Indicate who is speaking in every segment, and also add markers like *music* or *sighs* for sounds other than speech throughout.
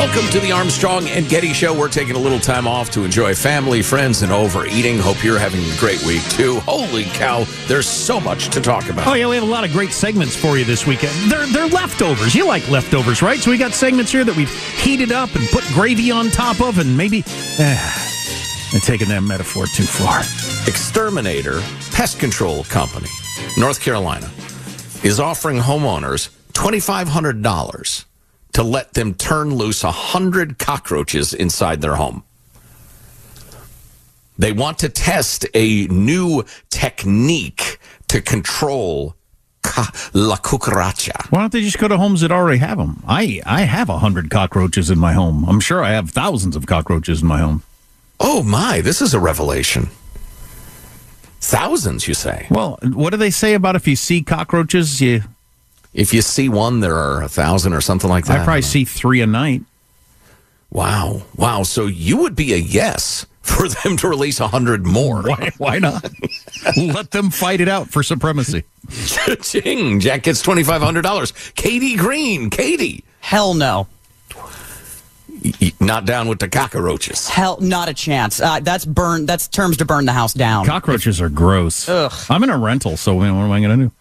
Speaker 1: Welcome to the Armstrong and Getty Show. We're taking a little time off to enjoy family, friends, and overeating. Hope you're having a great week, too. Holy cow, there's so much to talk about.
Speaker 2: Oh yeah, we have a lot of great segments for you this weekend. They're they're leftovers. You like leftovers, right? So we got segments here that we've heated up and put gravy on top of, and maybe eh, I'm taking that metaphor too far.
Speaker 1: Exterminator Pest Control Company, North Carolina, is offering homeowners $2,500 to let them turn loose 100 cockroaches inside their home. They want to test a new technique to control ca- la cucaracha.
Speaker 2: Why don't they just go to homes that already have them? I I have a hundred cockroaches in my home. I'm sure I have thousands of cockroaches in my home.
Speaker 1: Oh my, this is a revelation. Thousands, you say?
Speaker 2: Well, what do they say about if you see cockroaches? You,
Speaker 1: If you see one, there are a thousand or something like that.
Speaker 2: I probably see three a night.
Speaker 1: Wow, wow. So you would be a yes for them to release a hundred more.
Speaker 2: Why? Why not? *laughs* Let them fight it out for supremacy.
Speaker 1: Ching! Jack gets twenty five hundred dollars. Katie Green, Katie,
Speaker 3: Hell no.
Speaker 1: y- y- not down with the cockroaches.
Speaker 3: Hell, not a chance. Uh, that's burn. That's terms to burn the house down.
Speaker 2: Cockroaches are gross.
Speaker 3: Ugh.
Speaker 2: I'm in a rental, so what am I going to do?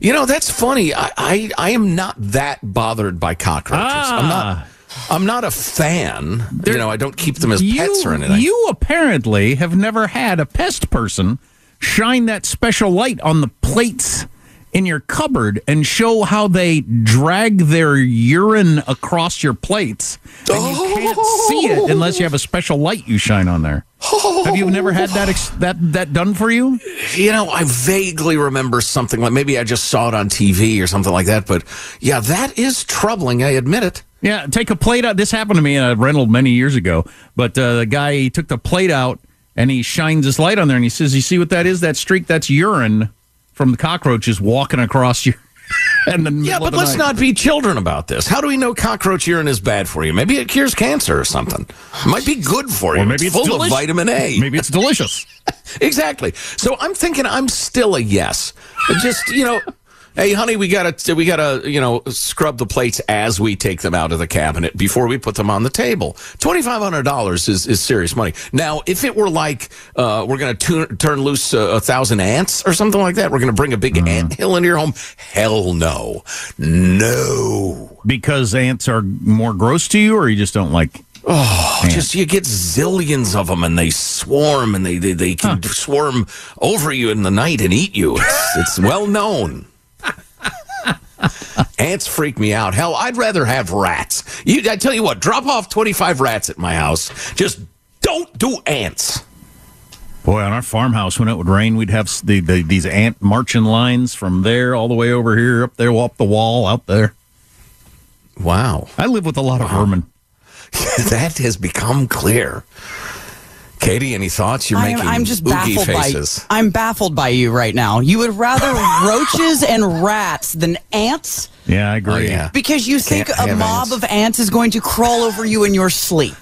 Speaker 1: You know that's funny. I, I I am not that bothered by cockroaches. I'm not. Ah. I'm not a fan. you know, I don't keep them as pets or anything.
Speaker 2: You apparently have never had a pest person shine that special light on the plates in your cupboard and show how they drag their urine across your plates. And you can't see it unless you have a special light you shine on there. Have you never had that ex- that that done for you?
Speaker 1: You know, I vaguely remember something like maybe I just saw it on TV or something like that. But yeah, that is troubling. I admit it.
Speaker 2: Yeah, take a plate out. This happened to me in a rental many years ago. But uh, the guy he took the plate out and he shines his light on there and he says, "You see what that is? That streak? That's urine from the cockroaches walking across your." and *laughs* then
Speaker 1: Yeah, but let's not be children about this. How do we know cockroach urine is bad for you? Maybe it cures cancer or something. It might be good for you.
Speaker 2: Or maybe it's
Speaker 1: full
Speaker 2: delicious.
Speaker 1: of vitamin A.
Speaker 2: Maybe it's delicious. *laughs*
Speaker 1: exactly. So I'm thinking I'm still a yes. Just you know, Hey, honey, we gotta we gotta you know scrub the plates as we take them out of the cabinet before we put them on the table. Twenty five hundred dollars is is serious money. Now, if it were like uh, we're gonna tu- turn loose a, a thousand ants or something like that, we're gonna bring a big ant hill into your home. Hell no, no.
Speaker 2: Because ants are more gross to you, or you just don't like.
Speaker 1: Oh, just you get zillions of them, and they swarm, and they they, they can swarm over you in the night and eat you. It's, it's well known. Ants freak me out. Hell, I'd rather have rats. You, I tell you what, drop off twenty five rats at my house. Just don't do ants.
Speaker 2: Boy, on our farmhouse, when it would rain, we'd have the, the, these ant marching lines from there all the way over here, up there, up the wall, out there.
Speaker 1: Wow,
Speaker 2: I live with a lot of vermin. *laughs*
Speaker 1: that has become clear. Katie, any thoughts? You're
Speaker 3: I am,
Speaker 1: making
Speaker 3: I'm just
Speaker 1: oogie
Speaker 3: baffled
Speaker 1: faces.
Speaker 3: by. I'm baffled by you right now. You would rather *laughs* roaches and rats than ants
Speaker 2: Yeah, I agree.
Speaker 1: Oh, yeah.
Speaker 3: because you think
Speaker 1: Can't
Speaker 3: a mob
Speaker 1: ants.
Speaker 3: of ants is going to crawl over you in your sleep.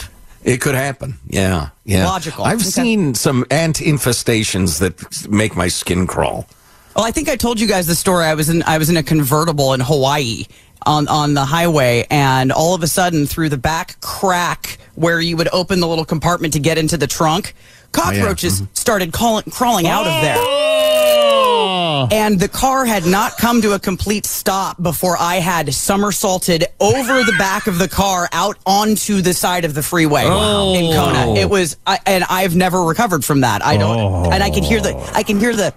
Speaker 1: It could happen. Yeah, yeah.
Speaker 3: Logical.
Speaker 1: I've
Speaker 3: Okay.
Speaker 1: seen some ant infestations that make my skin crawl.
Speaker 3: Well, I think I told you guys the story. I was in I was in a convertible in Hawaii on on the highway, and all of a sudden, through the back crack where you would open the little compartment to get into the trunk, cockroaches oh, mm-hmm. started crawling crawling out of there. Oh! And the car had not come to a complete stop before I had somersaulted over the back of the car out onto the side of the freeway in Kona. It was, I, and I've never recovered from that. I don't, and I can hear the, I can hear the,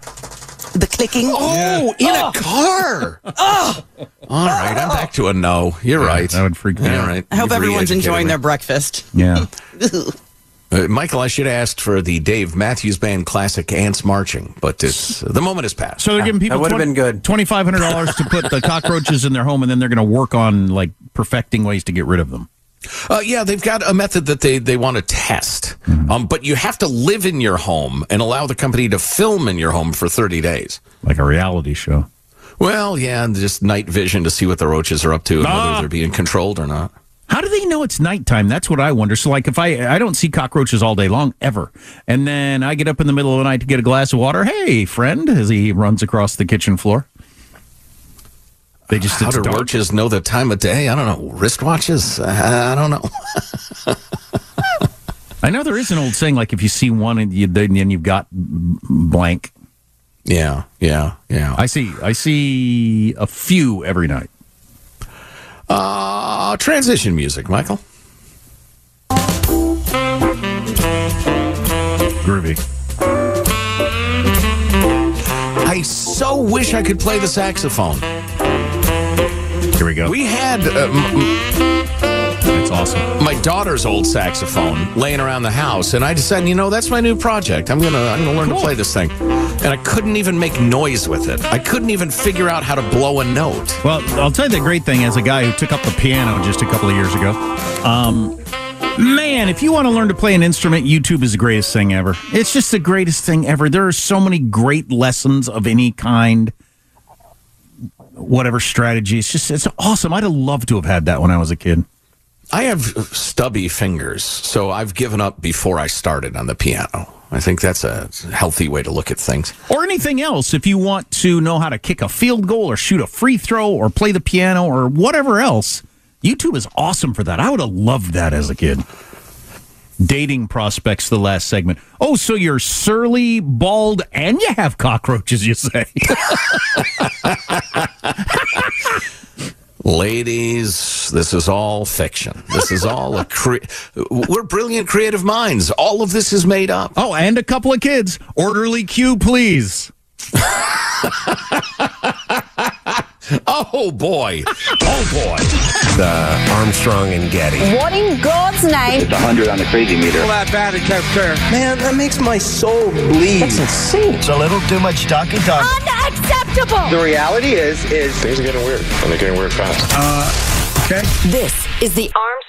Speaker 3: the clicking.
Speaker 1: Oh, in a ah. car. Ah. All right, I'm back to a no. You're right.
Speaker 2: that would freak me
Speaker 1: All
Speaker 2: out.
Speaker 1: right.
Speaker 3: I hope
Speaker 1: You've
Speaker 3: everyone's enjoying
Speaker 1: me.
Speaker 3: their breakfast.
Speaker 2: Yeah. *laughs*
Speaker 1: Uh, Michael, I should have asked for the Dave Matthews Band classic Ants Marching, but it's, uh, the moment has passed.
Speaker 2: So they're giving people
Speaker 4: That would've been good.
Speaker 2: twenty five hundred dollars to put the cockroaches in their home, and then they're going to work on like perfecting ways to get rid of them.
Speaker 1: Uh, yeah, they've got a method that they, they want to test.
Speaker 2: Mm-hmm.
Speaker 1: Um, but you have to live in your home and allow the company to film in your home for 30 days.
Speaker 2: like a reality show.
Speaker 1: Well, yeah, and just night vision to see what the roaches are up to and
Speaker 2: Ah.
Speaker 1: whether they're being controlled or not.
Speaker 2: How do they know it's nighttime? That's what I wonder. So, like, if I I don't see cockroaches all day long ever, and then I get up in the middle of the night to get a glass of water. Hey, friend, as he runs across the kitchen floor, they just
Speaker 1: How do
Speaker 2: dark.
Speaker 1: roaches know the time of day? I don't know. Wristwatches? I don't know. *laughs*
Speaker 2: I know there is an old saying like if you see one and you then you've got blank.
Speaker 1: Yeah, yeah, yeah.
Speaker 2: I see I see a few every night.
Speaker 1: Uh, transition music, Michael.
Speaker 2: Groovy.
Speaker 1: I so wish I could play the saxophone.
Speaker 2: Here we go.
Speaker 1: We had uh, m-
Speaker 2: awesome.
Speaker 1: my daughter's old saxophone laying around the house, and I decided, you know, that's my new project. I'm gonna, I'm gonna learn to play this thing, and I couldn't even make noise with it. I couldn't even figure out how to blow a note.
Speaker 2: Well, I'll tell you the great thing as a guy who took up the piano just a couple of years ago. Um, man, if you want to learn to play an instrument, YouTube is the greatest thing ever. It's just the greatest thing ever. There are so many great lessons of any kind, whatever strategy. It's just, it's awesome. I'd have loved to have had that when I was a kid.
Speaker 1: I have stubby fingers, so I've given up before I started on the piano. I think that's a healthy way to look at things.
Speaker 2: Or anything else. If you want to know how to kick a field goal or shoot a free throw or play the piano or whatever else, YouTube is awesome for that. I would have loved that as a kid. Dating prospects, the last segment. Oh, so you're surly, bald, and you have cockroaches, you say? *laughs*
Speaker 1: Ladies, this is all fiction. This is all a cre- we're brilliant creative minds. All of this is made up.
Speaker 2: oh, and a couple of kids. Orderly queue, please. *laughs*
Speaker 1: Oh boy. Oh boy.
Speaker 4: The Armstrong and Getty.
Speaker 5: What in God's name?
Speaker 6: It's 100 on the crazy meter.
Speaker 4: Man, that makes my soul bleed.
Speaker 6: That's insane.
Speaker 7: It's a little too much talky talk.
Speaker 5: Unacceptable!
Speaker 6: The reality is, is
Speaker 8: Things are getting weird, and they're getting weird fast. Uh, okay.
Speaker 9: This is the Armstrong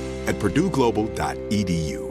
Speaker 10: at purdueglobal.edu.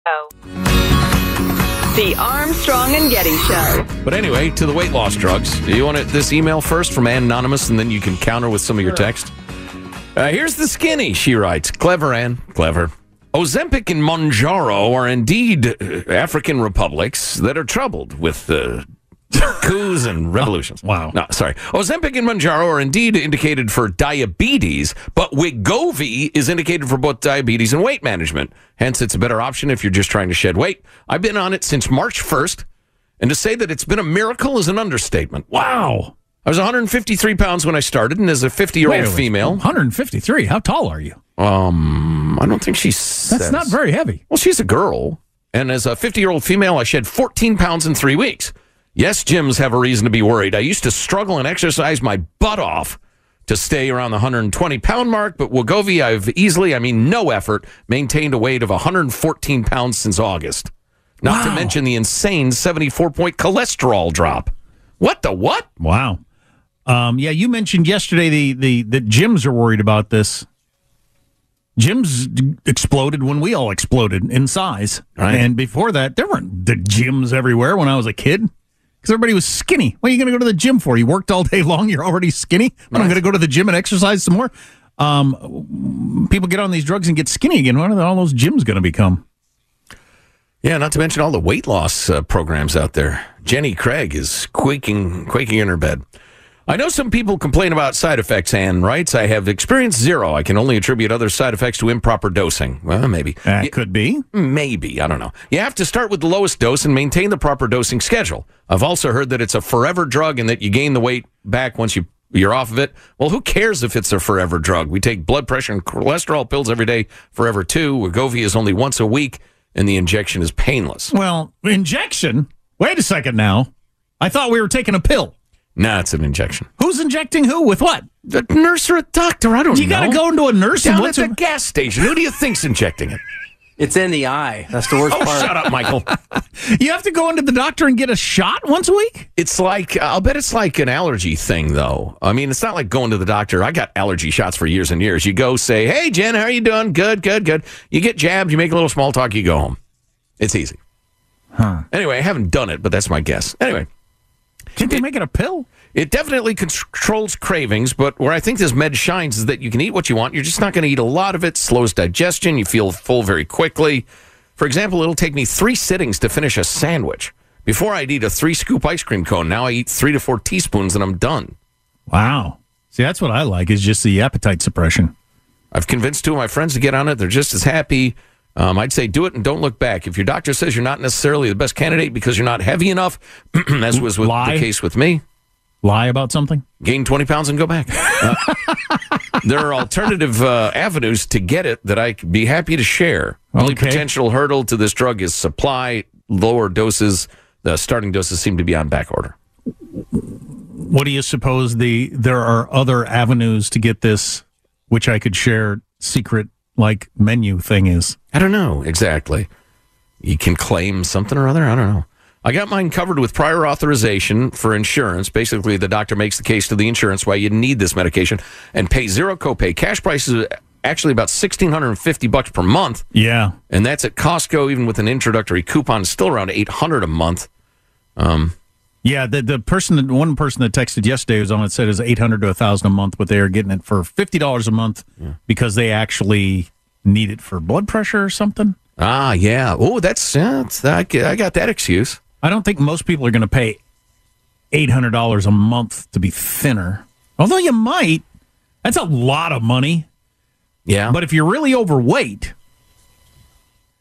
Speaker 11: The Armstrong and Getty Show.
Speaker 1: But anyway, to the weight loss drugs. Do you want it, this email first from Ann Anonymous, and then you can counter with some of your text? Uh, here's the skinny, she writes. Clever, Ann. Clever. Ozempic and Mounjaro are indeed uh, African republics that are troubled with uh, coups and revolutions.
Speaker 2: wow.
Speaker 1: No, sorry. Ozempic and Mounjaro are indeed indicated for diabetes, but Wegovy is indicated for both diabetes and weight management. Hence, it's a better option if you're just trying to shed weight. I've been on it since March 1st, and to say that it's been a miracle is an understatement.
Speaker 2: Wow.
Speaker 1: I was 153 pounds when I started, and as a 50 year old female,
Speaker 2: 153. How tall are you?
Speaker 1: um, I don't think she's.
Speaker 2: That's not very heavy.
Speaker 1: Well, she's a girl. And as a 50 year old female, I shed 14 pounds in three weeks. Yes, gyms have a reason to be worried. I used to struggle and exercise my butt off to stay around the 120 pound mark, but Wegovy, I've easily, I mean, no effort, maintained a weight of 114 pounds since August. Not to mention the insane 74 point cholesterol drop. What the what?
Speaker 2: Wow. Um, yeah, you mentioned yesterday the the the gyms are worried about this. Gyms d- exploded when we all exploded in size,
Speaker 1: Right.
Speaker 2: and before that, there weren't the gyms everywhere when I was a kid because everybody was skinny. What are you going to go to the gym for? You worked all day long. You're already skinny. But I'm going to go to the gym and exercise some more. Um, people get on these drugs and get skinny again. What are all those gyms going to become?
Speaker 1: Yeah, not to mention all the weight loss uh, programs out there. Jenny Craig is quaking, quaking in her bed. I know some people complain about side effects. Ann writes, "I have experienced zero. I can only attribute other side effects to improper dosing. Well, maybe
Speaker 2: That
Speaker 1: Y-
Speaker 2: could be.
Speaker 1: Maybe. I don't know. You have to start with the lowest dose and maintain the proper dosing schedule. I've also heard that it's a forever drug and that you gain the weight back once you, you're off of it. Well, who cares if it's a forever drug? We take blood pressure and cholesterol pills every day forever, too. Wegovy is only once a week, and the injection is painless.
Speaker 2: Well, injection. Wait a second now. I thought we were taking a pill.
Speaker 1: Nah, it's an injection.
Speaker 2: Who's injecting who with what?
Speaker 1: The nurse or a doctor? I don't
Speaker 2: You
Speaker 1: know.
Speaker 2: You got to go into a nurse and
Speaker 1: Down
Speaker 2: what's
Speaker 1: at the gas station. Who do you think's injecting it?
Speaker 4: It's in the eye. That's the worst
Speaker 1: Oh,
Speaker 4: part.
Speaker 1: shut up, Michael. *laughs*
Speaker 2: You have to go into the doctor and get a shot once a week?
Speaker 1: It's like I'll bet it's like an allergy thing, though. I mean, it's not like going to the doctor. I got allergy shots for years and years. You go say, "Hey, Jen, how are you doing? Good, good, good." You get jabbed. You make a little small talk. You go home. It's easy.
Speaker 2: Huh.
Speaker 1: Anyway, I haven't done it, but that's my guess. Anyway,
Speaker 2: can't they make it a pill?
Speaker 1: It definitely controls cravings, but where I think this med shines is that you can eat what you want. You're just not going to eat a lot of it. Slows digestion. You feel full very quickly. For example, it'll take me three sittings to finish a sandwich. Before I'd eat a three scoop ice cream cone. Now I eat three to four teaspoons and I'm done.
Speaker 2: Wow. See, that's what I like is just the appetite suppression.
Speaker 1: I've convinced two of my friends to get on it. They're just as happy. Um, I'd say do it and don't look back. If your doctor says you're not necessarily the best candidate because you're not heavy enough, *clears throat* as was with
Speaker 2: Lie.
Speaker 1: the case with me,
Speaker 2: Lie about something?
Speaker 1: gain 20 pounds and go back. Uh, *laughs* there are alternative uh, avenues to get it that I'd be happy to share. Only potential hurdle to this drug is supply. Lower doses, the starting doses seem to be on back order.
Speaker 2: What do you suppose the there are other avenues to get this which I could share secret like menu thing is?
Speaker 1: I don't know exactly. You can claim something or other. I don't know. I got mine covered with prior authorization for insurance. Basically, the doctor makes the case to the insurance why you need this medication and pay zero copay. Cash price is actually about sixteen hundred and fifty bucks per month,
Speaker 2: Yeah.
Speaker 1: and that's at Costco. Even with an introductory coupon, still around eight hundred a month. Um,
Speaker 2: Yeah, the the person one person that texted yesterday was on it said it's eight hundred to a thousand a month, but they are getting it for fifty dollars a month because they actually need it for blood pressure or something.
Speaker 1: ah, yeah. Oh, that's, yeah, that's I, I got that excuse.
Speaker 2: I don't think most people are going to pay eight hundred dollars a month to be thinner. Although you might. That's a lot of money.
Speaker 1: Yeah,
Speaker 2: But if you're really overweight,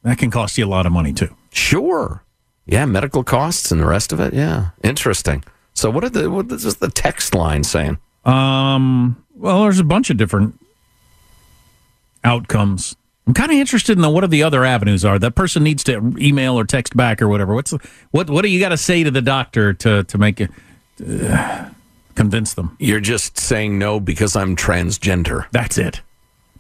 Speaker 2: that can cost you a lot of money too.
Speaker 1: Sure. Yeah, medical costs and the rest of it. Yeah, interesting. So, what are the what is the text line saying?
Speaker 2: Um, well, there's a bunch of different outcomes. I'm kind of interested in the, what are the other avenues are. That person needs to email or text back or whatever. What's the, what what do you got to say to the doctor to to make it uh, convince them?
Speaker 1: You're just saying no because I'm transgender.
Speaker 2: That's it.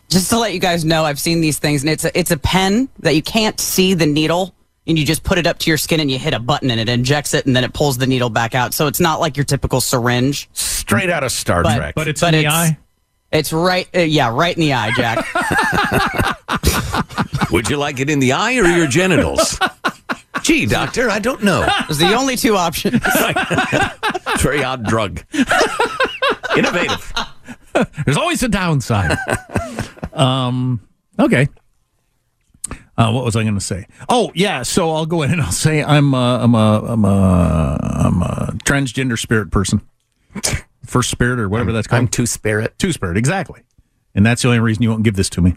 Speaker 3: Just to let you guys know, I've seen these things, and it's a, it's a pen that you can't see the needle, and you just put it up to your skin and you hit a button, and it injects it, and then it pulls the needle back out. So it's not like your typical syringe.
Speaker 1: Straight out of Star
Speaker 3: But-
Speaker 1: Trek.
Speaker 2: But it's
Speaker 3: But
Speaker 2: in the eye.
Speaker 3: It's right, uh, yeah, right in the eye, Jack. *laughs* *laughs*
Speaker 1: Would you like it in the eye or your genitals? *laughs* Gee, doctor, I don't know.
Speaker 3: It's the only two options.
Speaker 1: Very odd drug. Innovative.
Speaker 2: There's always a downside. um. Okay. Uh, what was I going to say? Oh yeah, so I'll go in and I'll say I'm a, I'm a I'm a I'm a transgender spirit person, first spirit or whatever that's called.
Speaker 1: I'm two spirit.
Speaker 2: Two spirit, exactly. And that's the only reason you won't give this to me.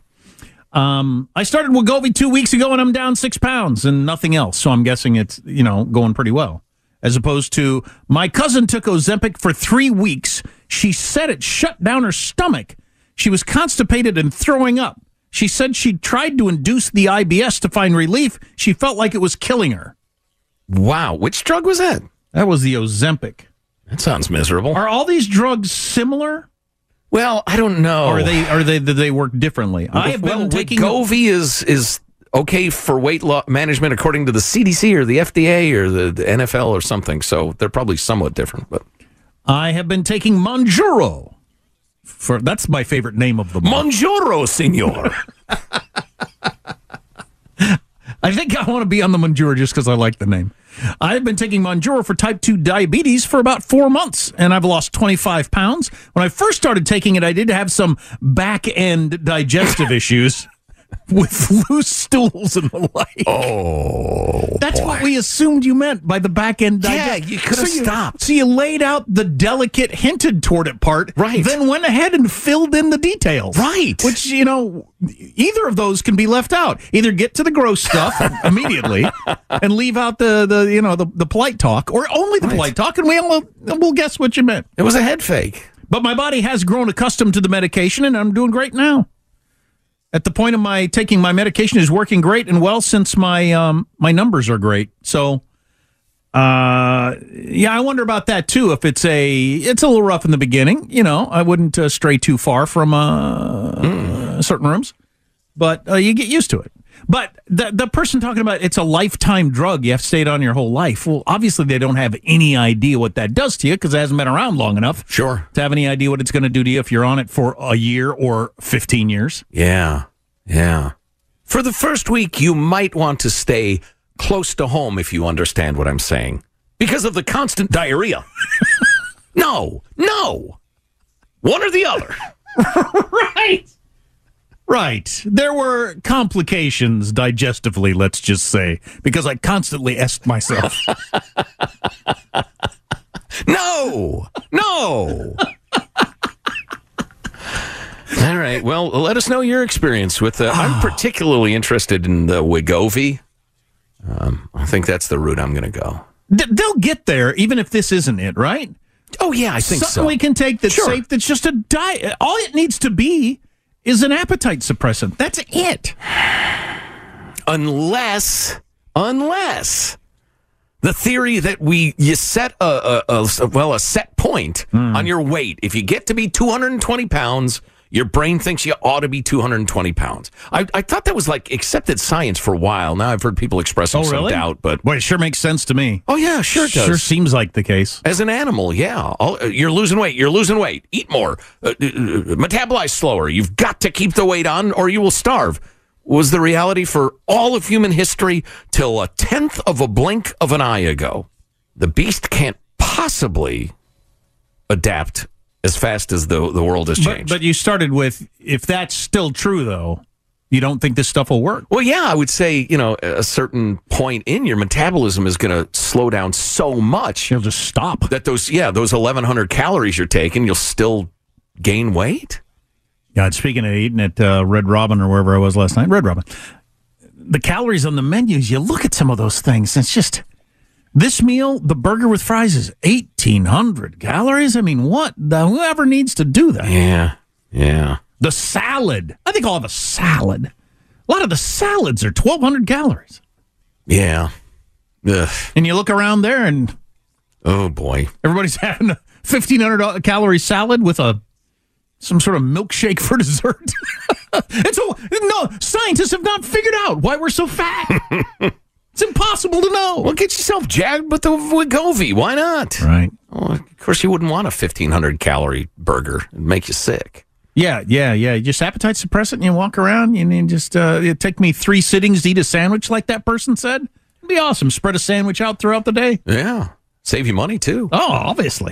Speaker 2: Um, I started Wegovy two weeks ago and I'm down six pounds and nothing else. So I'm guessing it's you know going pretty well. As opposed to my cousin took Ozempic for three weeks. She said it shut down her stomach. She was constipated and throwing up. She said she tried to induce the IBS to find relief. She felt like it was killing her.
Speaker 1: Wow. Which drug was that?
Speaker 2: That was the Ozempic.
Speaker 1: That sounds miserable.
Speaker 2: Are all these drugs similar?
Speaker 1: Well, I don't know.
Speaker 2: Or are they are they do they work differently? I have been
Speaker 1: well,
Speaker 2: taking
Speaker 1: Wegovy is is okay for weight loss management according to the CDC or the FDA or the, the NFL or something. So they're probably somewhat different. But
Speaker 2: I have been taking Mounjaro. For that's my favorite name of the month.
Speaker 1: Mounjaro, senor. *laughs*
Speaker 2: I think I want to be on the Mounjaro just because I like the name. I've been taking Mounjaro for type 2 diabetes for about four months, and I've lost 25 pounds. When I first started taking it, I did have some back end digestive *laughs* issues with *laughs* loose stools and the like.
Speaker 1: Oh,
Speaker 2: That's
Speaker 1: boy.
Speaker 2: what we assumed you meant by the back end
Speaker 1: Yeah, you could have
Speaker 2: So
Speaker 1: stopped.
Speaker 2: So you laid out the delicate, hinted toward it part,
Speaker 1: Right.
Speaker 2: Then went ahead and filled in the details,
Speaker 1: Right.
Speaker 2: Which you know, either of those can be left out. Either get to the gross stuff *laughs* immediately and leave out the the you know the, the polite talk, or only the polite talk, and we all we'll guess what you meant.
Speaker 1: It was a head fake.
Speaker 2: But my body has grown accustomed to the medication, and I'm doing great now. At the point of my taking my medication is working great and well since my um my numbers are great. So uh yeah, I wonder about that too. If it's a it's a little rough in the beginning, you know, I wouldn't uh, stray too far from uh, certain rooms, but uh, you get used to it. But the the person talking about it's a lifetime drug, you have to stay it on your whole life. Well, obviously they don't have any idea what that does to you because it hasn't been around long enough
Speaker 1: Sure.
Speaker 2: to have any idea what it's going to do to you if you're on it for a year or 15 years.
Speaker 1: Yeah. Yeah. For the first week, you might want to stay close to home, if you understand what I'm saying, because of the constant diarrhea. *laughs* no, no. One or the other. *laughs*
Speaker 2: right. Right. There were complications digestively, let's just say, because I constantly asked myself. *laughs*
Speaker 1: no, no. *laughs* All right. Well, let us know your experience with. Uh, I'm *sighs* particularly interested in the Wegovy. Um, I think that's the route I'm going to go.
Speaker 2: D- they'll get there, even if this isn't it, right?
Speaker 1: Oh yeah, I think
Speaker 2: Something
Speaker 1: so.
Speaker 2: we can take that's
Speaker 1: Sure.
Speaker 2: safe. That's just a diet. All it needs to be is an appetite suppressant. That's it.
Speaker 1: unless unless the theory that we you set a, a, a well a set point hmm. on your weight if you get to be 220 pounds your brain thinks you ought to be 220 pounds I, I thought that was like accepted science for a while now i've heard people expressing
Speaker 2: Oh,
Speaker 1: some doubt but
Speaker 2: Boy, it sure makes sense to me.
Speaker 1: oh yeah sure it does
Speaker 2: Sure seems like the case.
Speaker 1: as an animal, yeah, All, uh, you're losing weight. You're losing weight. Eat more. Uh, uh, uh, metabolize slower. You've got to keep the weight on, or you will starve. Was the reality for all of human history till a tenth of a blink of an eye ago? The beast can't possibly adapt as fast as the the world has changed.
Speaker 2: but you started with if that's still true, though, you don't think this stuff will work.
Speaker 1: well, yeah, I would say you know a certain point in your metabolism is going to slow down so much
Speaker 2: You'll just stop.
Speaker 1: that those yeah those 1100 calories you're taking, you'll still gain weight.
Speaker 2: God, speaking of eating at uh, Red Robin or wherever I was last night, Red Robin, the calories on the menus, you look at some of those things, it's just this meal, the burger with fries is 1,800 calories. I mean, what? The, whoever needs to do that.
Speaker 1: Yeah, yeah.
Speaker 2: The salad, I think I'll have a salad. A lot of the salads are 1,200 calories.
Speaker 1: Yeah. Ugh.
Speaker 2: And you look around there, and
Speaker 1: Oh boy.
Speaker 2: everybody's *laughs* having a 1,500 calorie salad with a some sort of milkshake for *laughs* dessert. *laughs* and so, no scientists have not figured out why we're so fat. It's impossible to know.
Speaker 1: Well, get yourself jagged with the Wegovy. Why not?
Speaker 2: Right.
Speaker 1: Well, of course, you wouldn't want a 1,500 calorie burger. It'd make you sick.
Speaker 2: Yeah, yeah, yeah. You just appetite suppressant and you walk around and you just uh, it take me three sittings to eat a sandwich like that person said. It'd be awesome. Spread a sandwich out throughout the day.
Speaker 1: Yeah. Save you money, too.
Speaker 2: Oh, obviously.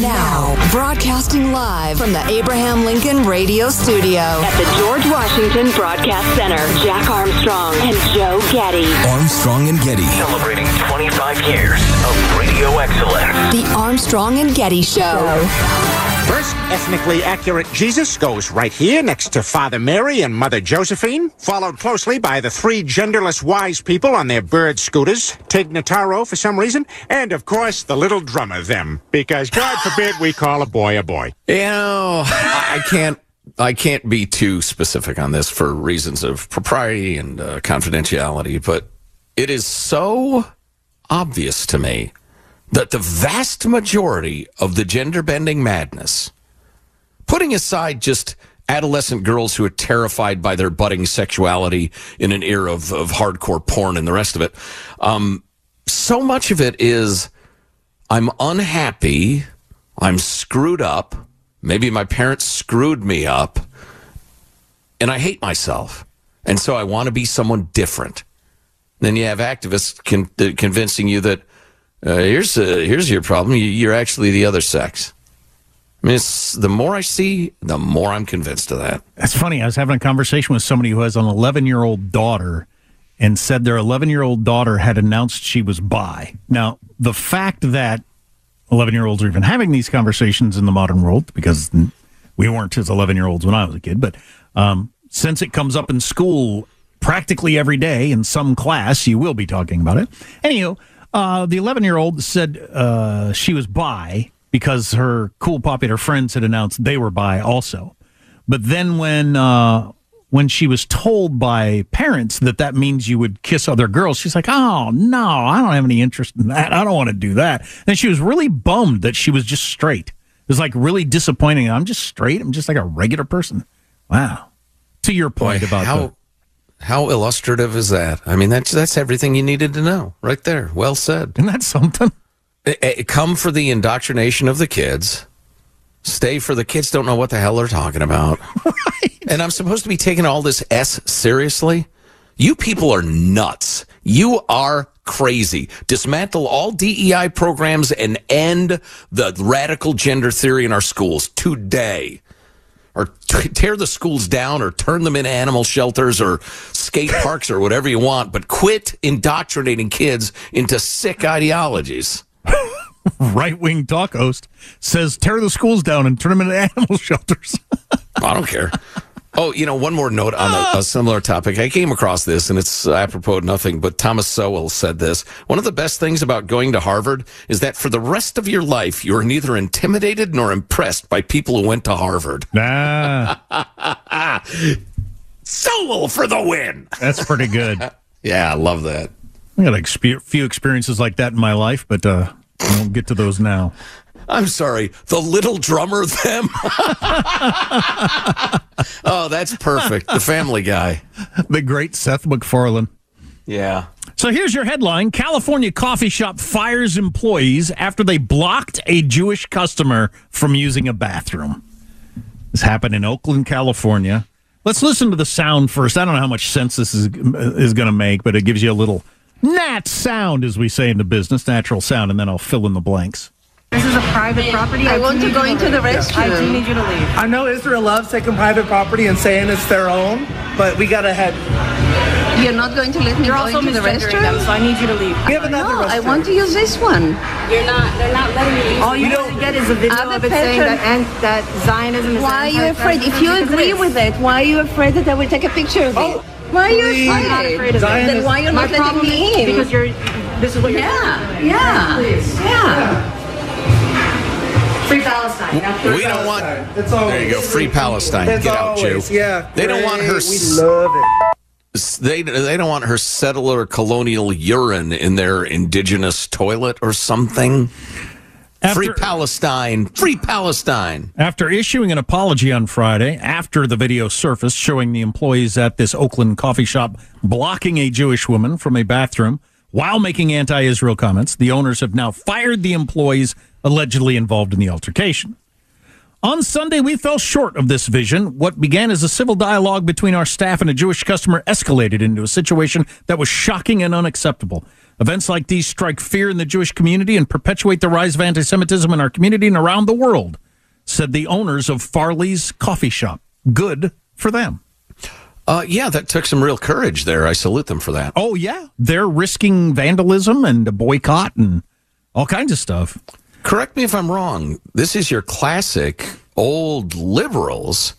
Speaker 9: Now, broadcasting live from the Abraham Lincoln Radio Studio
Speaker 11: At the George Washington Broadcast Center, Jack Armstrong and Joe Getty.
Speaker 12: Armstrong and Getty.
Speaker 13: Celebrating 25 years of radio excellence.
Speaker 9: The Armstrong and Getty Show.
Speaker 14: First, ethnically accurate Jesus goes right here next to Father Mary and Mother Josephine, followed closely by the three genderless wise people on their bird scooters, Tig Notaro for some reason, and of course the little drummer them, because God forbid we call a boy a boy.
Speaker 1: I I can't. I can't be too specific on this for reasons of propriety and uh, confidentiality, but it is so obvious to me that the vast majority of the gender bending madness, putting aside just adolescent girls who are terrified by their budding sexuality in an era of, of hardcore porn and the rest of it, um, so much of it is I'm unhappy, I'm screwed up, maybe my parents screwed me up, and I hate myself. And so I want to be someone different. Then you have activists con- convincing you that uh, here's uh, here's your problem. You- You're actually the other sex. I mean, the more I see, the more I'm convinced of that.
Speaker 2: That's funny. I was having a conversation with somebody who has an 11 year old daughter and said their 11 year old daughter had announced she was bi. Now, the fact that 11 year olds are even having these conversations in the modern world, because we weren't as 11 year olds when I was a kid, but um, since it comes up in school practically every day in some class, you will be talking about it. Anywho, uh, the 11 year old said uh, she was bi because her cool popular friends had announced they were bi also. But then when uh, when she was told by parents that that means you would kiss other girls, she's like, "Oh no, I don't have any interest in that. I don't want to do that." And she was really bummed that she was just straight. It was like really disappointing. I'm just straight. I'm just like a regular person. Wow. To your point
Speaker 1: Boy,
Speaker 2: about
Speaker 1: how
Speaker 2: the,
Speaker 1: how illustrative is that? I mean, that's that's everything you needed to know right there. Well said.
Speaker 2: Isn't that something?
Speaker 1: Eh, eh, come for the indoctrination of the kids. Stay for the kids don't know what the hell they're talking about. *laughs* Right. And I'm supposed to be taking all this S seriously? You people are nuts. You are crazy. Dismantle all DEI programs and end the radical gender theory in our schools today. Or t- tear the schools down or turn them into animal shelters or skate parks or whatever you want, but quit indoctrinating kids into sick ideologies. *laughs*
Speaker 2: right wing talk host says tear the schools down and turn them into *laughs* animal shelters.
Speaker 1: I don't care. Oh, you know, one more note on a, a similar topic. I came across this, and it's apropos of nothing, but Thomas Sowell said this. One of the best things about going to Harvard is that for the rest of your life, you are neither intimidated nor impressed by people who went to Harvard.
Speaker 2: Nah. *laughs*
Speaker 1: Sowell for the win.
Speaker 2: That's pretty good. *laughs*
Speaker 1: yeah, I love that.
Speaker 2: I got a few experiences like that in my life, but uh, I won't get to those now.
Speaker 1: I'm sorry, the little drummer them. *laughs* oh, that's perfect. The family guy.
Speaker 2: The great Seth MacFarlane.
Speaker 1: Yeah.
Speaker 2: So here's your headline California coffee shop fires employees after they blocked a Jewish customer from using a bathroom. This happened in Oakland, California. Let's listen to the sound first. I don't know how much sense this is is going to make, but it gives you a little nat sound, as we say in the business, natural sound, and then I'll fill in the blanks.
Speaker 15: This is a private property.
Speaker 16: I
Speaker 15: do
Speaker 16: want to
Speaker 15: need
Speaker 16: go
Speaker 15: you
Speaker 16: into the
Speaker 15: leave.
Speaker 16: restroom.
Speaker 15: I do need you to leave.
Speaker 4: I know Israel loves taking private property and saying it's their own, but we gotta head.
Speaker 16: You're not going to let me
Speaker 15: You're
Speaker 16: go
Speaker 15: also
Speaker 16: into the
Speaker 15: misgendering
Speaker 16: restroom?
Speaker 15: them, so I need you to leave.
Speaker 4: We have another
Speaker 16: No, I want to use this one.
Speaker 15: You're not. They're not letting me use. All you
Speaker 4: We
Speaker 15: want to
Speaker 4: don't-
Speaker 15: get is a video
Speaker 16: Other
Speaker 15: of it saying
Speaker 16: patron-
Speaker 15: that and, that Zionism is.
Speaker 16: Why are you afraid? If you
Speaker 15: because it
Speaker 16: agree with it, why are you afraid that I will take a picture of
Speaker 4: Oh,
Speaker 16: it? Why are you afraid?
Speaker 15: I'm not afraid of
Speaker 4: Zion
Speaker 15: it.
Speaker 16: Then why you're
Speaker 15: you
Speaker 16: not letting me in?
Speaker 15: because you're. This is what you're.
Speaker 16: Yeah,
Speaker 15: doing.
Speaker 16: yeah,
Speaker 15: Please.
Speaker 16: yeah.
Speaker 15: Free Palestine. Now,
Speaker 1: We don't want.
Speaker 4: It's always,
Speaker 1: There you go. Free Palestine.
Speaker 4: It's
Speaker 1: Get out, Jew.
Speaker 4: Yeah.
Speaker 1: They don't want her.
Speaker 4: We love it.
Speaker 1: They they don't want her settler colonial urine in their indigenous toilet or something. free Palestine, free Palestine.
Speaker 2: After issuing an apology on Friday, after the video surfaced showing the employees at this Oakland coffee shop blocking a Jewish woman from a bathroom while making anti Israel comments, the owners have now fired the employees allegedly involved in the altercation. On Sunday, we fell short of this vision. What began as a civil dialogue between our staff and a Jewish customer escalated into a situation that was shocking and unacceptable. Events like these strike fear in the Jewish community and perpetuate the rise of anti Semitism in our community and around the world, said the owners of Farley's Coffee Shop. Good for them.
Speaker 1: Uh, yeah, that took some real courage there. I salute them for that.
Speaker 2: Oh, yeah. They're risking vandalism and a boycott and all kinds of stuff.
Speaker 1: Correct me if I'm wrong. This is your classic old liberals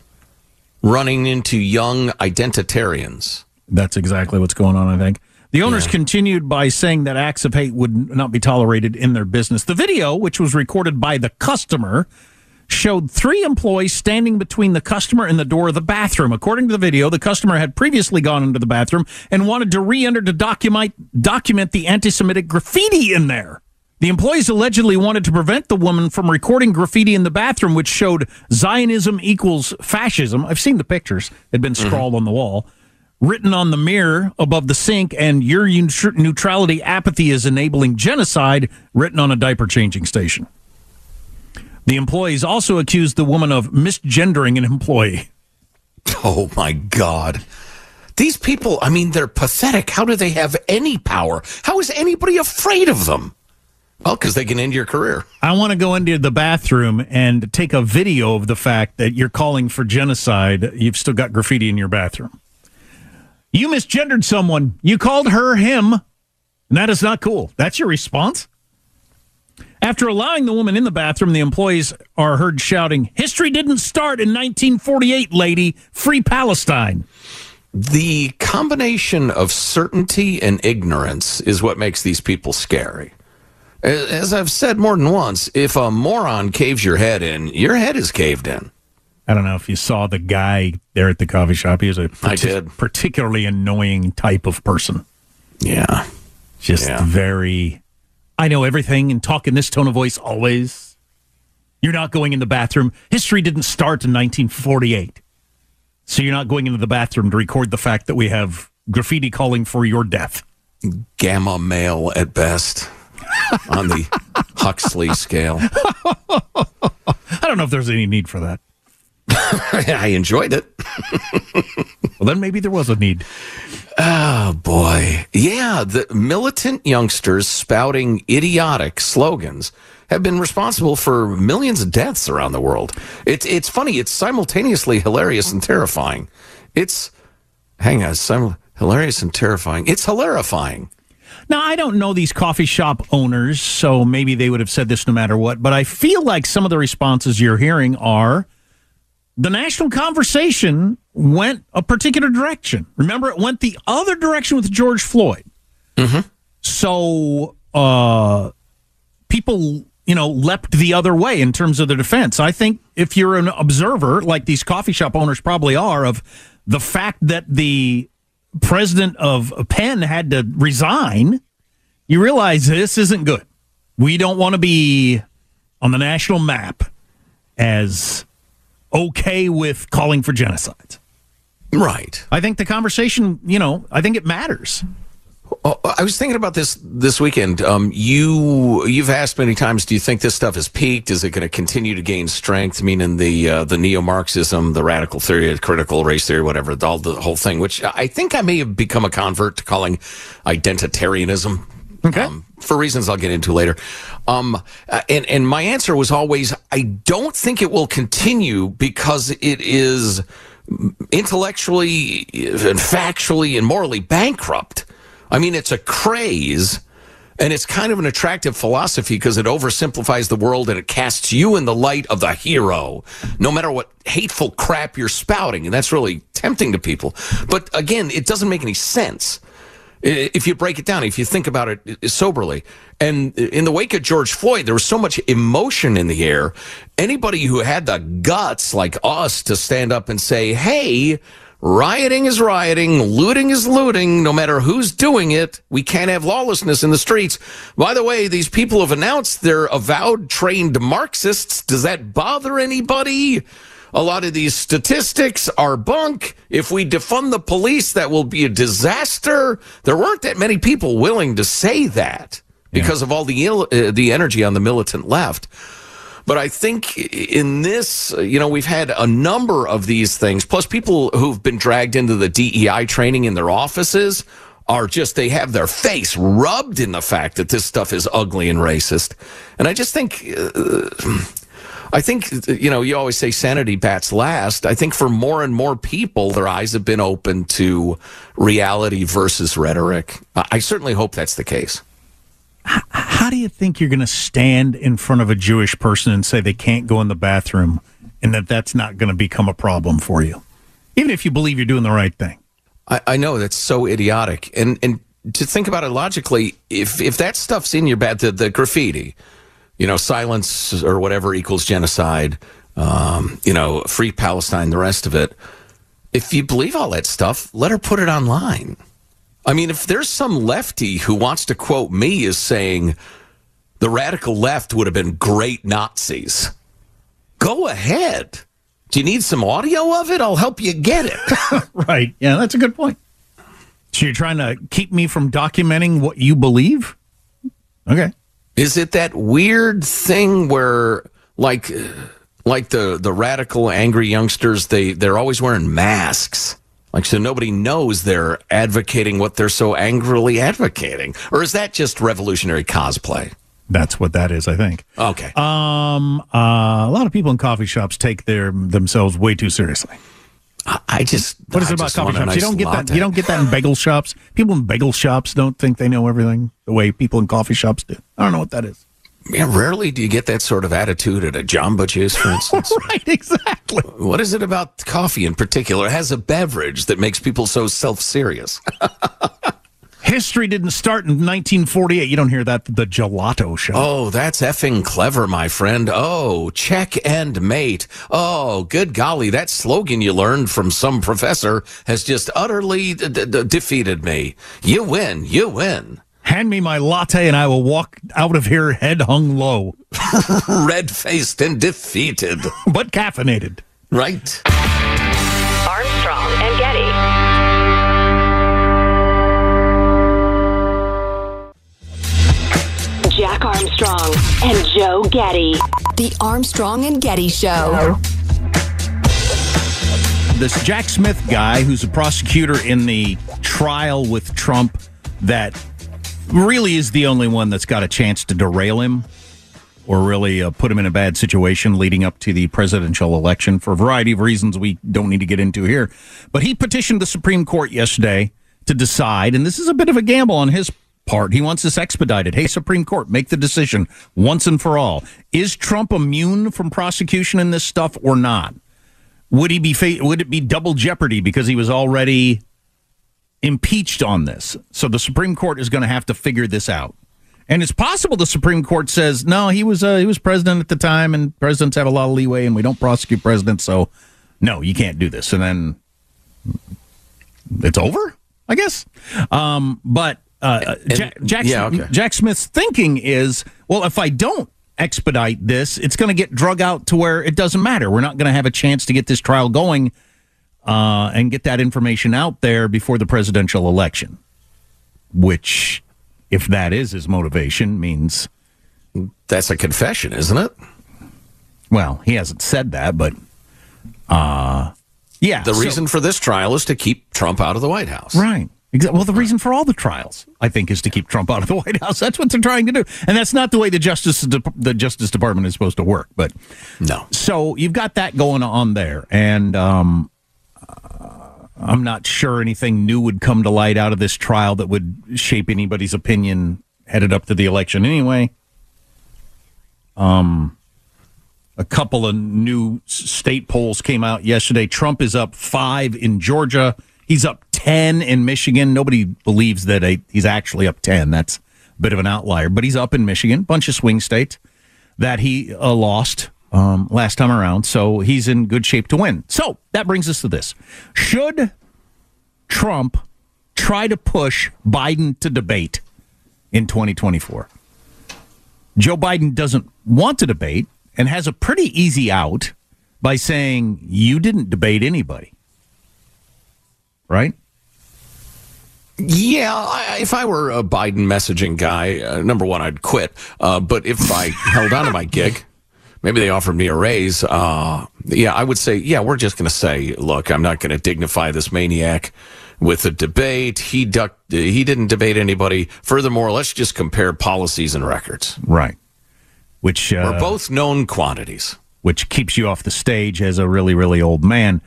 Speaker 1: running into young identitarians.
Speaker 2: That's exactly what's going on, I think. The owners yeah. continued by saying that acts of hate would not be tolerated in their business. The video, which was recorded by the customer, showed three employees standing between the customer and the door of the bathroom. According to the video, the customer had previously gone into the bathroom and wanted to re-enter to document document the anti-Semitic graffiti in there. The employees allegedly wanted to prevent the woman from recording graffiti in the bathroom, which showed Zionism equals fascism. I've seen the pictures; It had been scrawled mm-hmm. on the wall, written on the mirror above the sink, and your neutrality apathy is enabling genocide, written on a diaper changing station. The employees also accused the woman of misgendering an employee.
Speaker 1: Oh my God. These people, I mean, they're pathetic. How do they have any power? How is anybody afraid of them? Well, because they can end your career.
Speaker 2: I want to go into the bathroom and take a video of the fact that you're calling for genocide. You've still got graffiti in your bathroom. You misgendered someone. You called her him. And that is not cool. That's your response? After allowing the woman in the bathroom, the employees are heard shouting, History didn't start in 1948, lady. Free Palestine.
Speaker 1: The combination of certainty and ignorance is what makes these people scary. As I've said more than once, if a moron caves your head in, your head is caved in.
Speaker 2: I don't know if you saw the guy there at the coffee shop. He was a
Speaker 1: I did.
Speaker 2: particularly annoying type of person.
Speaker 1: Yeah.
Speaker 2: Just
Speaker 1: yeah.
Speaker 2: very I know everything and talk in this tone of voice always. You're not going in the bathroom. History didn't start in 1948. So you're not going into the bathroom to record the fact that we have graffiti calling for your death.
Speaker 1: Gamma male at best on the Huxley scale. *laughs*
Speaker 2: I don't know if there's any need for that. *laughs*
Speaker 1: I enjoyed it. *laughs*
Speaker 2: well, then maybe there was a need.
Speaker 1: Oh, boy. Yeah, the militant youngsters spouting idiotic slogans have been responsible for millions of deaths around the world. It's, it's funny. It's simultaneously hilarious and terrifying. It's, hang on, sim- hilarious and terrifying. It's hilarifying.
Speaker 2: Now, I don't know these coffee shop owners, so maybe they would have said this no matter what, but I feel like some of the responses you're hearing are the national conversation went a particular direction. Remember, it went the other direction with George Floyd.
Speaker 1: Mm-hmm.
Speaker 2: So uh, people, you know, leapt the other way in terms of the defense. I think if you're an observer, like these coffee shop owners probably are, of the fact that the president of Penn had to resign, you realize this isn't good. We don't want to be on the national map as okay with calling for genocide.
Speaker 1: Right.
Speaker 2: I think the conversation, you know, I think it matters.
Speaker 1: Oh, I was thinking about this this weekend. Um, you you've asked many times. Do you think this stuff has peaked? Is it going to continue to gain strength? Meaning the uh, the neo Marxism, the radical theory, critical race theory, whatever, all the whole thing. Which I think I may have become a convert to calling identitarianism.
Speaker 2: Okay.
Speaker 1: Um, for reasons I'll get into later. Um, uh, and, and my answer was always, I don't think it will continue because it is intellectually and factually and morally bankrupt. I mean, it's a craze and it's kind of an attractive philosophy because it oversimplifies the world and it casts you in the light of the hero, no matter what hateful crap you're spouting. And that's really tempting to people. But again, it doesn't make any sense if you break it down, if you think about it soberly. And in the wake of George Floyd, there was so much emotion in the air. Anybody who had the guts like us to stand up and say, hey, Rioting is rioting, looting is looting, no matter who's doing it. We can't have lawlessness in the streets. By the way, these people have announced they're avowed trained Marxists. Does that bother anybody? A lot of these statistics are bunk. If we defund the police, that will be a disaster. There weren't that many people willing to say that because of all the Ill, uh, the energy on the militant left. But I think in this, you know, we've had a number of these things, plus people who've been dragged into the DEI training in their offices are just, they have their face rubbed in the fact that this stuff is ugly and racist. And I just think, uh, I think, you know, you always say sanity bats last. I think for more and more people, their eyes have been open to reality versus rhetoric. I certainly hope that's the case.
Speaker 2: How do you think you're going to stand in front of a Jewish person and say they can't go in the bathroom and that that's not going to become a problem for you? Even if you believe you're doing the right thing.
Speaker 1: I, I know that's so idiotic. And, and to think about it logically, if, if that stuff's in your bed, the, the graffiti, you know, silence or whatever equals genocide, um, you know, free Palestine, the rest of it. If you believe all that stuff, let her put it online. I mean, if there's some lefty who wants to quote me as saying the radical left would have been great Nazis, go ahead. Do you need some audio of it? I'll help you get it. *laughs*
Speaker 2: right. Yeah, that's a good point. So you're trying to keep me from documenting what you believe? Okay.
Speaker 1: Is it that weird thing where like like the the radical angry youngsters they they're always wearing masks? Like, so nobody knows they're advocating what they're so angrily advocating. Or is that just revolutionary cosplay?
Speaker 2: That's what that is, I think.
Speaker 1: Okay.
Speaker 2: Um, uh, a lot of people in coffee shops take their themselves way too seriously.
Speaker 1: I just
Speaker 2: what is
Speaker 1: I
Speaker 2: it about coffee shops?
Speaker 1: nice
Speaker 2: you don't get
Speaker 1: latte.
Speaker 2: that. You don't get that in bagel shops. People in bagel shops don't think they know everything the way people in coffee shops do. I don't know what that is.
Speaker 1: Yeah, rarely do you get that sort of attitude at a Jamba Juice, for *laughs* instance.
Speaker 2: right, exactly.
Speaker 1: What is it about coffee in particular? It has a beverage that makes people so self serious. *laughs*
Speaker 2: History didn't start in 1948. You don't hear that the gelato show.
Speaker 1: Oh, that's effing clever, my friend. Oh, check and mate. Oh, good golly, that slogan you learned from some professor has just utterly d- d- defeated me. You win, you win.
Speaker 2: Hand me my latte and I will walk out of here head hung low. *laughs*
Speaker 1: Red faced and defeated. *laughs*
Speaker 2: but caffeinated.
Speaker 1: Right.
Speaker 11: Armstrong and Getty. Jack Armstrong and Joe Getty.
Speaker 9: The Armstrong and Getty Show.
Speaker 2: This Jack Smith guy, who's a prosecutor in the trial with Trump, that really is the only one that's got a chance to derail him or really uh, put him in a bad situation leading up to the presidential election for a variety of reasons we don't need to get into here. But he petitioned the Supreme Court yesterday to decide, and this is a bit of a gamble on his part. He wants this expedited. Hey, Supreme Court, make the decision once and for all. Is Trump immune from prosecution in this stuff or not? Would he be fa- would it be double jeopardy because he was already impeached on this? So the Supreme Court is going to have to figure this out. And it's possible the Supreme Court says, "No, he was uh, he was president at the time and presidents have a lot of leeway and we don't prosecute presidents, so no, you can't do this." And then it's over, I guess. Um, but uh, Jack, Jack,
Speaker 1: yeah, okay.
Speaker 2: Jack Smith's thinking is, well, if I don't expedite this, it's going to get drug out to where it doesn't matter. We're not going to have a chance to get this trial going uh, and get that information out there before the presidential election. Which, if that is his motivation, means
Speaker 1: That's a confession, isn't it?
Speaker 2: well, he hasn't said that, but uh, yeah.
Speaker 1: The
Speaker 2: so-
Speaker 1: reason for this trial is to keep Trump out of the White House.
Speaker 2: Right. Well, the reason for all the trials, I think, is to keep Trump out of the *laughs* White House. That's what they're trying to do, and that's not the way the Justice the Justice Department is supposed to work. But
Speaker 1: no,
Speaker 2: so you've got that going on there, and um, I'm not sure anything new would come to light out of this trial that would shape anybody's opinion headed up to the election. Anyway, um, a couple of new state polls came out yesterday. Trump is up five in Georgia. He's up 10 in Michigan. Nobody believes that he's actually up 10. That's a bit of an outlier, but he's up in Michigan, bunch of swing states that he uh, lost um, last time around, so he's in good shape to win. So that brings us to this: Should Trump try to push Biden to debate in 2024? Joe Biden doesn't want to debate and has a pretty easy out by saying, You didn't debate anybody. Right?
Speaker 1: Yeah, I, if I were a Biden messaging guy, uh, number one, I'd quit. Uh, but if I *laughs* held on to my gig, maybe they offered me a raise. Uh, yeah, I would say, yeah, we're just going to say, look, I'm not going to dignify this maniac with a debate. He ducked, he didn't debate anybody. Furthermore, let's just compare policies and records.
Speaker 2: Right. Which uh,
Speaker 1: are both known quantities.
Speaker 2: Which keeps you off the stage as a really, really old man.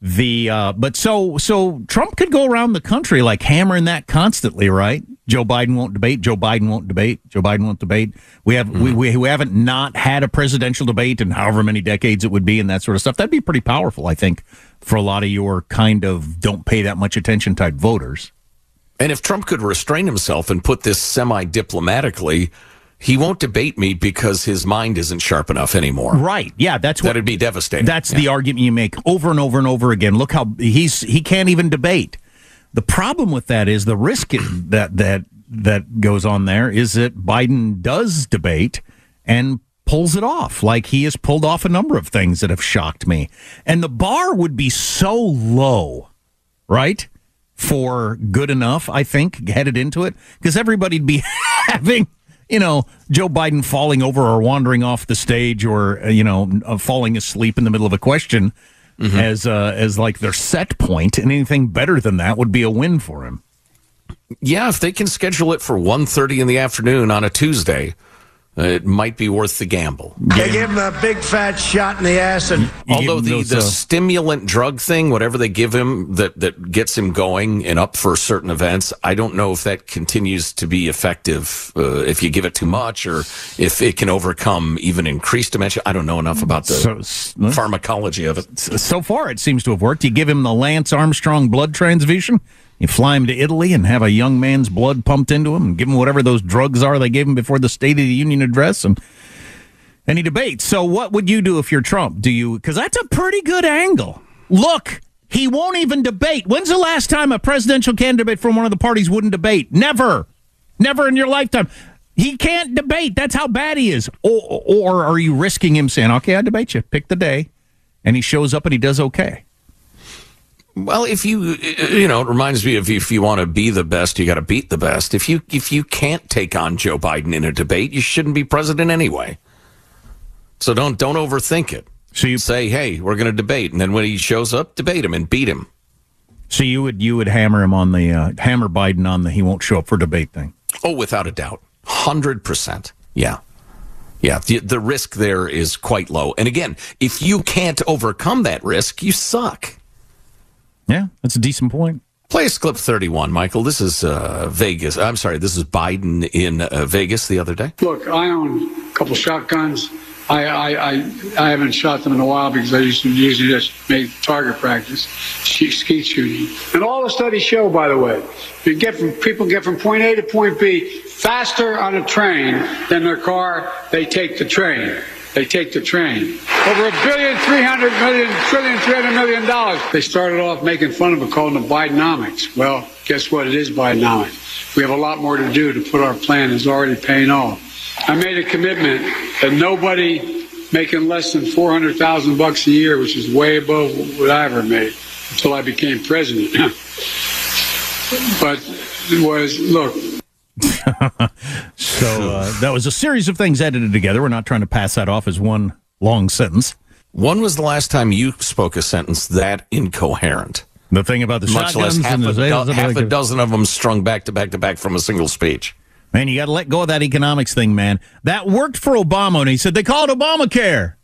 Speaker 2: The uh, but so so Trump could go around the country like hammering that constantly, right? Joe Biden won't debate. Joe Biden won't debate. Joe Biden won't debate. We have mm-hmm. we, we we haven't not had a presidential debate in however many decades it would be, and that sort of stuff. That'd be pretty powerful, I think, for a lot of your kind of don't pay that much attention type voters.
Speaker 1: And if Trump could restrain himself and put this semi diplomatically, he won't debate me because his mind isn't sharp enough anymore.
Speaker 2: Right. Yeah, that's what
Speaker 1: that'd be devastating.
Speaker 2: That's
Speaker 1: yeah.
Speaker 2: the argument you make over and over and over again. Look how he's he can't even debate. The problem with that is the risk that that that goes on there is that Biden does debate and pulls it off. Like he has pulled off a number of things that have shocked me. And the bar would be so low, right? For good enough, I think, headed into it, because everybody'd be *laughs* having you know, Joe Biden falling over or wandering off the stage or, uh, you know, uh, falling asleep in the middle of a question mm-hmm. as, uh, as like their set point, and anything better than that would be a win for him.
Speaker 1: Yeah, if they can schedule it for 1.30 in the afternoon on a Tuesday, it might be worth the gamble.
Speaker 7: They give him a big fat shot in the ass, and
Speaker 1: although the, the uh, stimulant drug thing, whatever they give him that that gets him going and up for certain events, I don't know if that continues to be effective uh, if you give it too much, or if it can overcome even increased dementia. I don't know enough about the so, pharmacology of it.
Speaker 2: So far, it seems to have worked. You give him the Lance Armstrong blood transfusion. You fly him to Italy and have a young man's blood pumped into him and give him whatever those drugs are they gave him before the State of the Union address and any he debates. So what would you do if you're Trump? Do you because that's a pretty good angle. Look, he won't even debate. When's the last time a presidential candidate from one of the parties wouldn't debate? Never. Never in your lifetime. He can't debate. That's how bad he is. Or, or are you risking him saying, okay, I debate you, pick the day, and he shows up and he does okay?
Speaker 1: Well, if you you know, it reminds me of if you want to be the best, you got to beat the best. If you if you can't take on Joe Biden in a debate, you shouldn't be president anyway. So don't don't overthink it. So you say, "Hey, we're going to debate," and then when he shows up, debate him and beat him.
Speaker 2: So you would you would hammer him on the uh, hammer Biden on the he won't show up for debate thing.
Speaker 1: Oh, without a doubt, hundred percent. Yeah. Yeah, the, the risk there is quite low. And again, if you can't overcome that risk, you suck.
Speaker 2: Yeah, that's a decent point.
Speaker 1: Play clip 31, Michael. This is uh, Vegas. I'm sorry, this is Biden in uh, Vegas the other day.
Speaker 12: Look, I own a couple shotguns. I, I, I, I, haven't shot them in a while because I used to usually just make target practice, skeet shooting. And all the studies show, by the way, you get from people get from point A to point B faster on a train than their car. They take the train. They take the train. Over a billion, three hundred million, trillion, three hundred million dollars. They started off making fun of it, calling it Bidenomics. Well, guess what? It is Bidenomics. We have a lot more to do to put our plan is already paying off. I made a commitment that nobody making less than 400,000 bucks a year, which is way above what I ever made until I became president. *laughs* but it was, look, *laughs*
Speaker 2: so uh, that was a series of things edited together. We're not trying to pass that off as one long sentence.
Speaker 1: When was the last time you spoke a sentence that incoherent?
Speaker 2: The thing about the
Speaker 1: much less half, a, do- half a dozen of them strung back to back to back from a single speech.
Speaker 2: Man, you got to let go of that economics thing, man. That worked for Obama, and he said they call it Obamacare.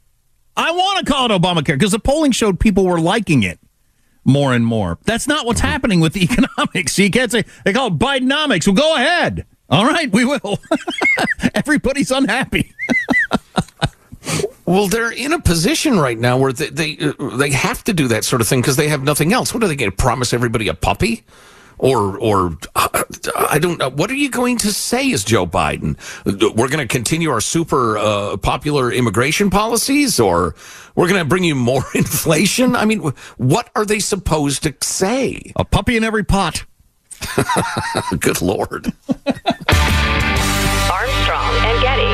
Speaker 2: I want to call it Obamacare because the polling showed people were liking it more and more. That's not what's happening with the *laughs* economics. You can't say they call it Bidenomics. Well, go ahead. All right, we will. *laughs* Everybody's unhappy. *laughs*
Speaker 1: well, they're in a position right now where they they, uh, they have to do that sort of thing because they have nothing else. What are they going to promise everybody a puppy? or or uh, I don't know. What are you going to say as Joe Biden? We're going to continue our super uh, popular immigration policies, or we're going to bring you more *laughs* inflation? I mean, what are they supposed to say?
Speaker 2: A puppy in every pot. *laughs*
Speaker 1: Good lord.
Speaker 11: Armstrong and Getty.